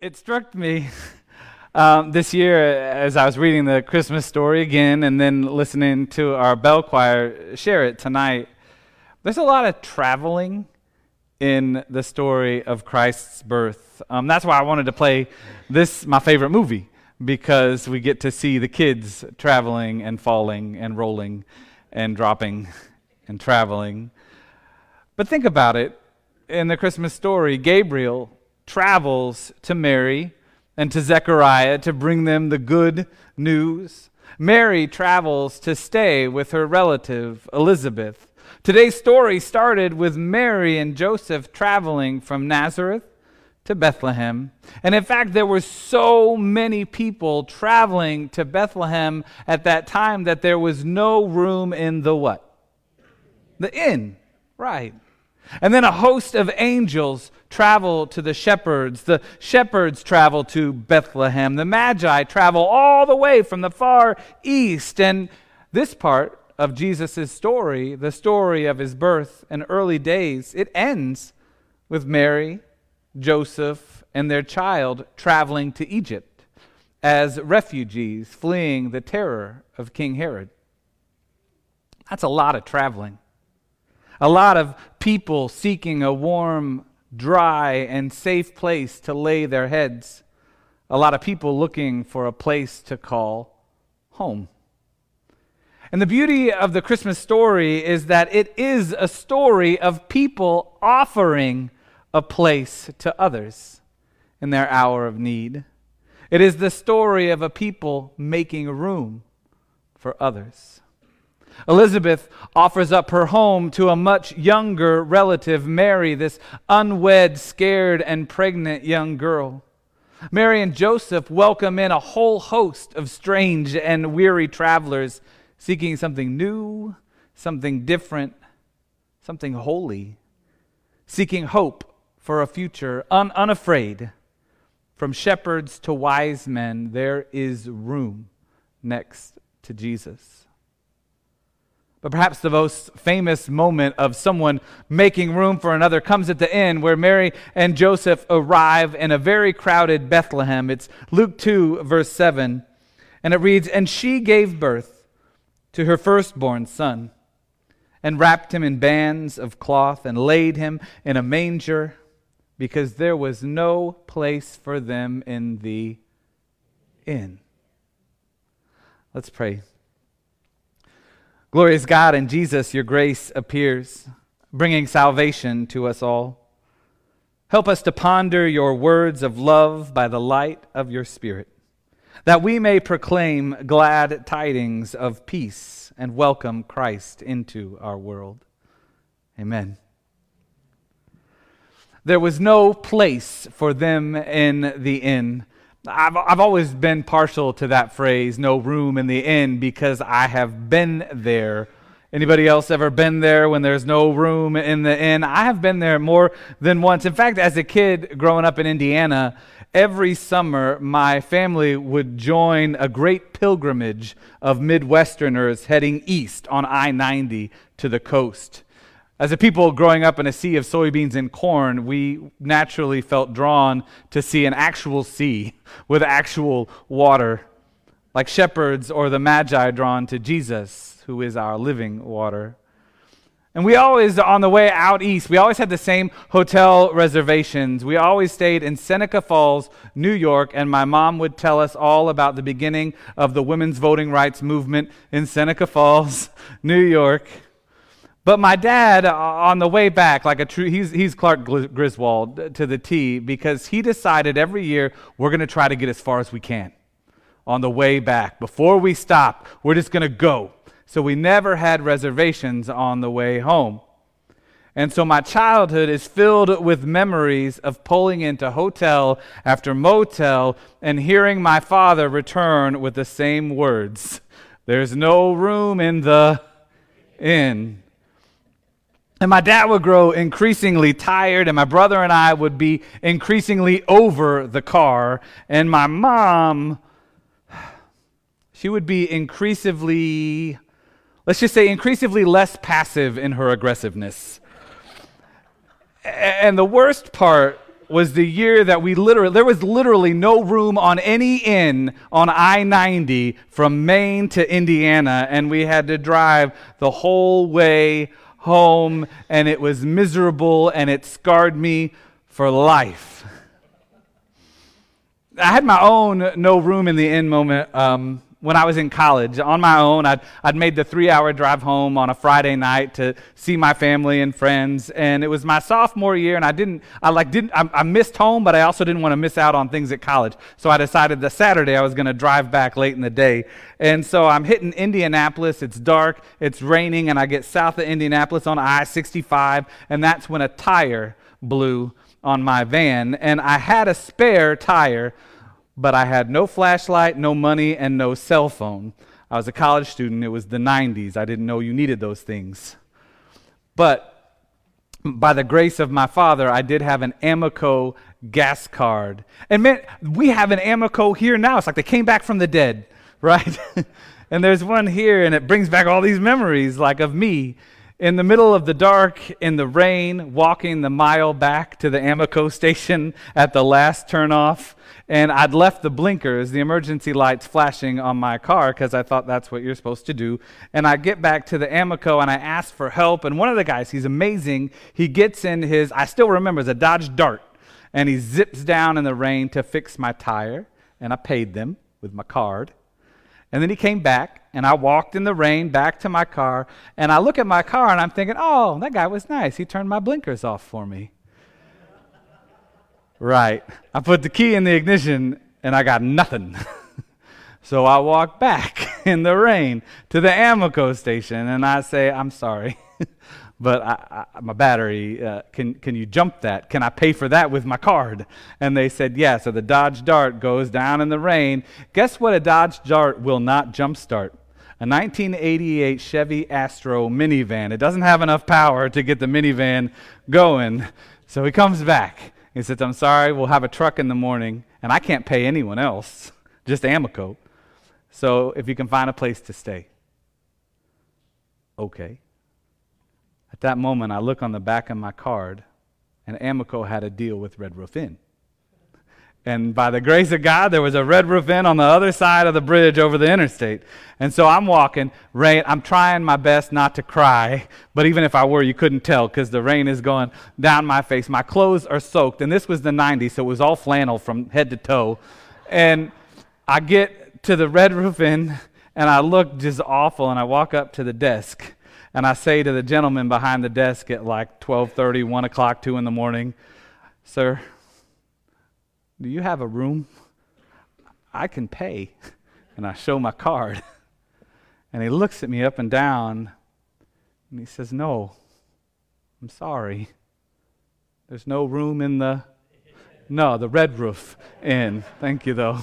it struck me um, this year as I was reading the Christmas story again and then listening to our bell choir share it tonight. There's a lot of traveling in the story of Christ's birth. Um, that's why I wanted to play this, my favorite movie, because we get to see the kids traveling and falling and rolling and dropping and traveling. But think about it in the Christmas story, Gabriel travels to Mary and to Zechariah to bring them the good news. Mary travels to stay with her relative, Elizabeth. Today's story started with Mary and Joseph traveling from Nazareth to Bethlehem. And in fact, there were so many people traveling to Bethlehem at that time that there was no room in the what? The inn. Right. And then a host of angels travel to the shepherds. The shepherds travel to Bethlehem. The Magi travel all the way from the far east. And this part of Jesus' story, the story of his birth and early days, it ends with Mary, Joseph, and their child traveling to Egypt as refugees fleeing the terror of King Herod. That's a lot of traveling. A lot of people seeking a warm, dry, and safe place to lay their heads. A lot of people looking for a place to call home. And the beauty of the Christmas story is that it is a story of people offering a place to others in their hour of need. It is the story of a people making room for others. Elizabeth offers up her home to a much younger relative, Mary, this unwed, scared, and pregnant young girl. Mary and Joseph welcome in a whole host of strange and weary travelers seeking something new, something different, something holy, seeking hope for a future, un- unafraid. From shepherds to wise men, there is room next to Jesus. But perhaps the most famous moment of someone making room for another comes at the end where Mary and Joseph arrive in a very crowded Bethlehem. It's Luke 2, verse 7. And it reads And she gave birth to her firstborn son, and wrapped him in bands of cloth, and laid him in a manger, because there was no place for them in the inn. Let's pray. Glorious God, in Jesus, your grace appears, bringing salvation to us all. Help us to ponder your words of love by the light of your Spirit, that we may proclaim glad tidings of peace and welcome Christ into our world. Amen. There was no place for them in the inn. I've, I've always been partial to that phrase, no room in the inn, because I have been there. Anybody else ever been there when there's no room in the inn? I have been there more than once. In fact, as a kid growing up in Indiana, every summer my family would join a great pilgrimage of Midwesterners heading east on I 90 to the coast. As a people growing up in a sea of soybeans and corn, we naturally felt drawn to see an actual sea with actual water, like shepherds or the magi drawn to Jesus, who is our living water. And we always, on the way out east, we always had the same hotel reservations. We always stayed in Seneca Falls, New York, and my mom would tell us all about the beginning of the women's voting rights movement in Seneca Falls, New York. But my dad, uh, on the way back, like a true, he's, he's Clark Griswold to the T, because he decided every year we're going to try to get as far as we can on the way back. Before we stop, we're just going to go. So we never had reservations on the way home. And so my childhood is filled with memories of pulling into hotel after motel and hearing my father return with the same words There's no room in the inn. And my dad would grow increasingly tired, and my brother and I would be increasingly over the car. And my mom, she would be increasingly, let's just say, increasingly less passive in her aggressiveness. And the worst part was the year that we literally, there was literally no room on any inn on I 90 from Maine to Indiana, and we had to drive the whole way home, and it was miserable, and it scarred me for life. I had my own no room in the inn moment. Um, when I was in college. On my own, I'd, I'd made the three hour drive home on a Friday night to see my family and friends. And it was my sophomore year, and I didn't, I like, didn't, I, I missed home, but I also didn't want to miss out on things at college. So I decided the Saturday I was going to drive back late in the day. And so I'm hitting Indianapolis. It's dark, it's raining, and I get south of Indianapolis on I 65, and that's when a tire blew on my van. And I had a spare tire but I had no flashlight, no money, and no cell phone. I was a college student. It was the 90s. I didn't know you needed those things. But by the grace of my father, I did have an Amoco gas card. And man, we have an Amoco here now. It's like they came back from the dead, right? and there's one here, and it brings back all these memories, like of me in the middle of the dark, in the rain, walking the mile back to the Amoco station at the last turnoff and I'd left the blinkers, the emergency lights flashing on my car because I thought that's what you're supposed to do. And I get back to the Amoco and I ask for help. And one of the guys, he's amazing. He gets in his, I still remember, it's a Dodge Dart, and he zips down in the rain to fix my tire. And I paid them with my card. And then he came back, and I walked in the rain back to my car. And I look at my car and I'm thinking, oh, that guy was nice. He turned my blinkers off for me. Right. I put the key in the ignition and I got nothing. so I walk back in the rain to the Amoco station and I say, I'm sorry, but I, I, my battery, uh, can, can you jump that? Can I pay for that with my card? And they said, yeah. So the Dodge Dart goes down in the rain. Guess what a Dodge Dart will not jumpstart? A 1988 Chevy Astro minivan. It doesn't have enough power to get the minivan going. So he comes back he says, I'm sorry, we'll have a truck in the morning, and I can't pay anyone else, just Amoco. So if you can find a place to stay. Okay. At that moment, I look on the back of my card, and Amoco had a deal with Red Roof Inn. And by the grace of God, there was a red roof inn on the other side of the bridge over the interstate. And so I'm walking, rain. I'm trying my best not to cry, but even if I were, you couldn't tell because the rain is going down my face. My clothes are soaked, and this was the 90s, so it was all flannel from head to toe. And I get to the red roof inn, and I look just awful, and I walk up to the desk, and I say to the gentleman behind the desk at like 12:30, 1 o'clock, 2 in the morning, "Sir." Do you have a room? I can pay. And I show my card. And he looks at me up and down and he says, No, I'm sorry. There's no room in the. No, the red roof inn. Thank you, though.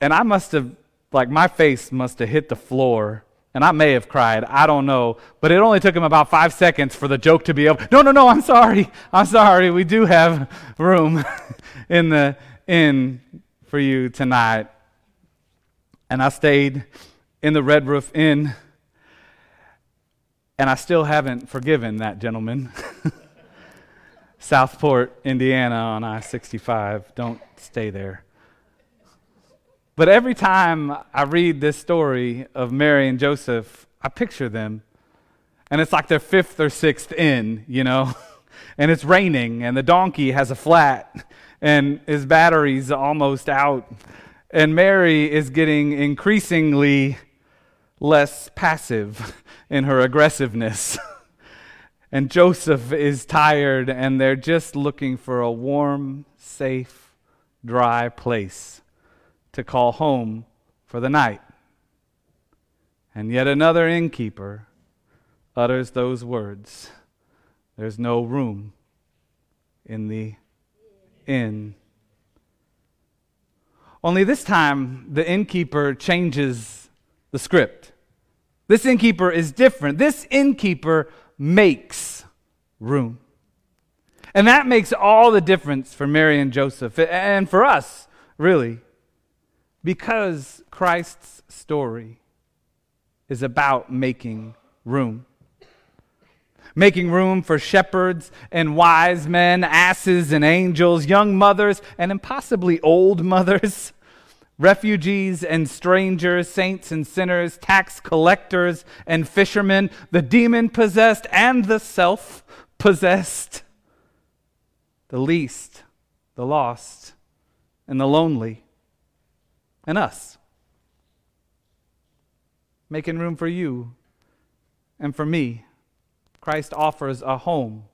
And I must have, like, my face must have hit the floor and I may have cried, I don't know. But it only took him about five seconds for the joke to be over. No, no, no, I'm sorry. I'm sorry. We do have room in the inn for you tonight. And I stayed in the Red Roof Inn. And I still haven't forgiven that gentleman. Southport, Indiana on I 65. Don't stay there. But every time I read this story of Mary and Joseph, I picture them. And it's like their fifth or sixth inn, you know? and it's raining, and the donkey has a flat, and his battery's almost out. And Mary is getting increasingly less passive in her aggressiveness. and Joseph is tired, and they're just looking for a warm, safe, dry place to call home for the night. And yet another innkeeper utters those words There's no room in the inn. Only this time, the innkeeper changes the script. This innkeeper is different. This innkeeper makes room. And that makes all the difference for Mary and Joseph and for us, really. Because Christ's story is about making room. making room for shepherds and wise men, asses and angels, young mothers and impossibly old mothers, refugees and strangers, saints and sinners, tax collectors and fishermen, the demon possessed and the self possessed, the least, the lost, and the lonely, and us. Making room for you and for me. Christ offers a home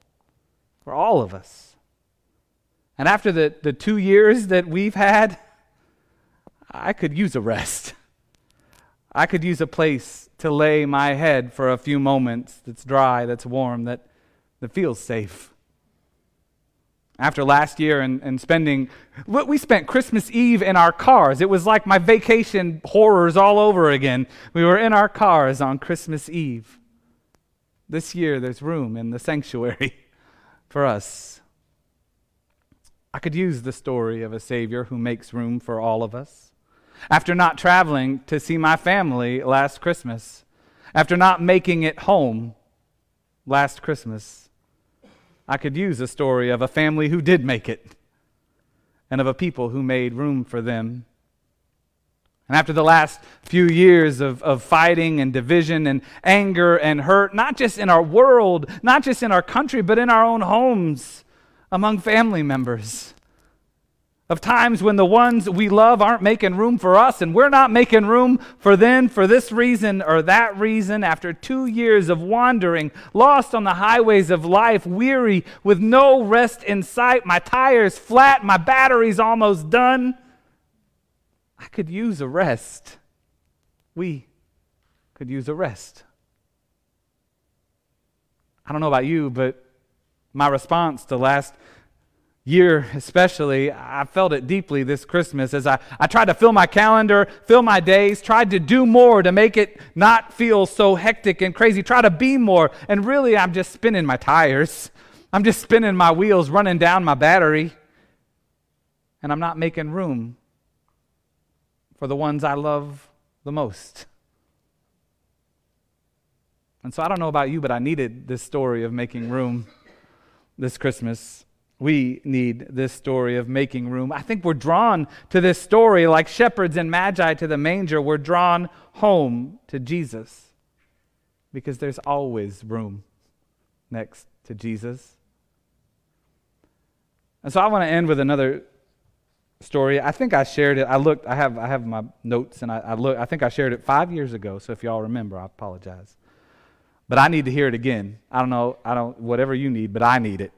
for all of us. And after the, the two years that we've had, I could use a rest. I could use a place to lay my head for a few moments that's dry, that's warm, that, that feels safe. After last year and, and spending, we spent Christmas Eve in our cars. It was like my vacation horrors all over again. We were in our cars on Christmas Eve. This year, there's room in the sanctuary for us. I could use the story of a Savior who makes room for all of us. After not traveling to see my family last Christmas, after not making it home last Christmas, I could use a story of a family who did make it and of a people who made room for them. And after the last few years of, of fighting and division and anger and hurt, not just in our world, not just in our country, but in our own homes, among family members, of times when the ones we love aren't making room for us and we're not making room for them for this reason or that reason, after two years of wandering, lost on the highways of life, weary, with no rest in sight, my tires flat, my battery's almost done I could use a rest. We could use a rest. I don't know about you, but my response to last year, especially, I felt it deeply this Christmas as I, I tried to fill my calendar, fill my days, tried to do more to make it not feel so hectic and crazy, try to be more. And really, I'm just spinning my tires. I'm just spinning my wheels, running down my battery. And I'm not making room for the ones I love the most. And so I don't know about you, but I needed this story of making room this Christmas. We need this story of making room. I think we're drawn to this story like shepherds and magi to the manger. We're drawn home to Jesus because there's always room next to Jesus. And so I want to end with another story. I think I shared it. I looked. I have. I have my notes, and I, I look. I think I shared it five years ago. So if y'all remember, I apologize. But I need to hear it again. I don't know. I don't. Whatever you need, but I need it.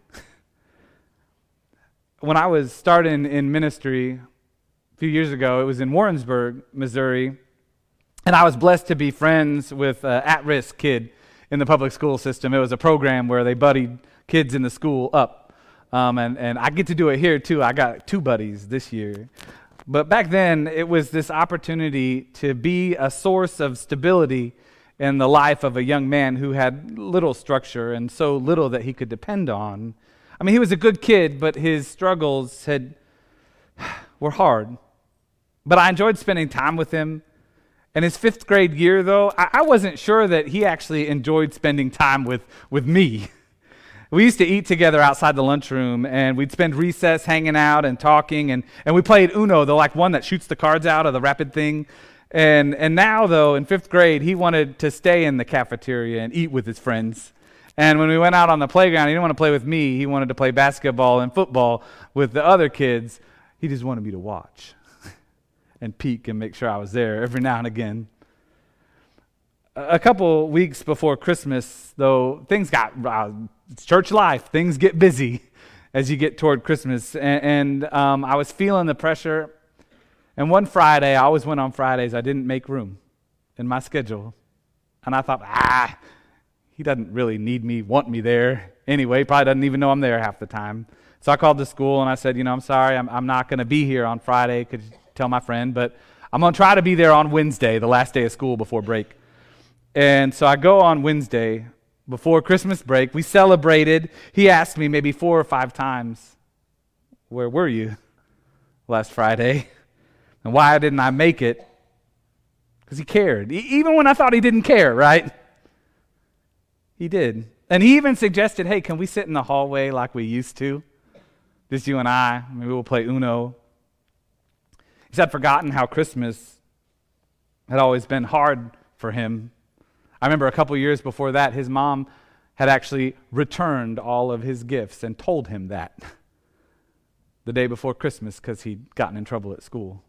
When I was starting in ministry a few years ago, it was in Warrensburg, Missouri, and I was blessed to be friends with an at-risk kid in the public school system. It was a program where they buddied kids in the school up. Um, and, and I get to do it here too. I got two buddies this year. But back then, it was this opportunity to be a source of stability in the life of a young man who had little structure and so little that he could depend on. I mean, he was a good kid, but his struggles had, were hard. But I enjoyed spending time with him. In his fifth grade year, though, I, I wasn't sure that he actually enjoyed spending time with, with me. we used to eat together outside the lunchroom and we'd spend recess hanging out and talking and, and we played uno the like one that shoots the cards out of the rapid thing and, and now though in fifth grade he wanted to stay in the cafeteria and eat with his friends and when we went out on the playground he didn't want to play with me he wanted to play basketball and football with the other kids he just wanted me to watch and peek and make sure i was there every now and again a couple weeks before Christmas, though, things got uh, church life. Things get busy as you get toward Christmas, and, and um, I was feeling the pressure. And one Friday, I always went on Fridays. I didn't make room in my schedule, and I thought, ah, he doesn't really need me, want me there anyway. Probably doesn't even know I'm there half the time. So I called the school and I said, you know, I'm sorry, I'm, I'm not going to be here on Friday. Could you tell my friend, but I'm going to try to be there on Wednesday, the last day of school before break. And so I go on Wednesday before Christmas break. We celebrated. He asked me maybe four or five times, Where were you last Friday? And why didn't I make it? Because he cared. even when I thought he didn't care, right? He did. And he even suggested, hey, can we sit in the hallway like we used to? Just you and I. Maybe we'll play Uno. He said, forgotten how Christmas had always been hard for him. I remember a couple years before that, his mom had actually returned all of his gifts and told him that the day before Christmas because he'd gotten in trouble at school.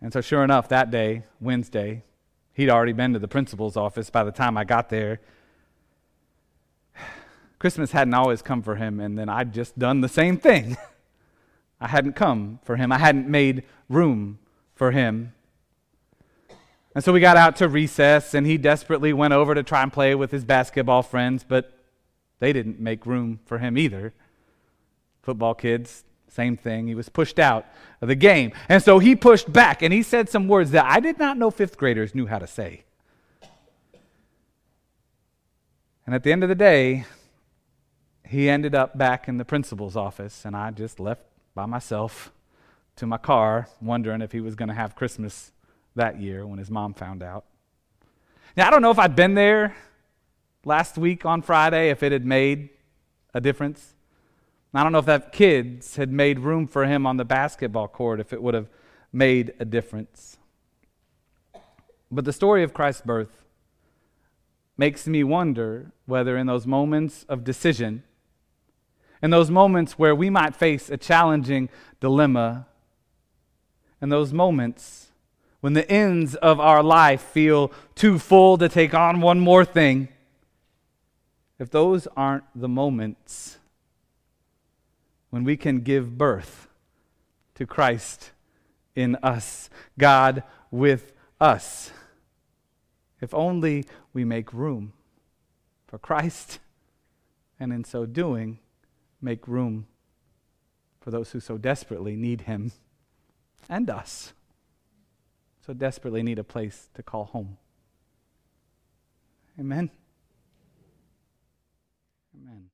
And so, sure enough, that day, Wednesday, he'd already been to the principal's office by the time I got there. Christmas hadn't always come for him, and then I'd just done the same thing. I hadn't come for him, I hadn't made room for him. And so we got out to recess, and he desperately went over to try and play with his basketball friends, but they didn't make room for him either. Football kids, same thing. He was pushed out of the game. And so he pushed back, and he said some words that I did not know fifth graders knew how to say. And at the end of the day, he ended up back in the principal's office, and I just left by myself to my car, wondering if he was going to have Christmas that year when his mom found out. Now, I don't know if I'd been there last week on Friday, if it had made a difference. I don't know if that kids had made room for him on the basketball court, if it would have made a difference. But the story of Christ's birth makes me wonder whether in those moments of decision, in those moments where we might face a challenging dilemma, in those moments when the ends of our life feel too full to take on one more thing, if those aren't the moments when we can give birth to Christ in us, God with us, if only we make room for Christ, and in so doing, make room for those who so desperately need him and us, so desperately need a place to call home. Amen. Amen.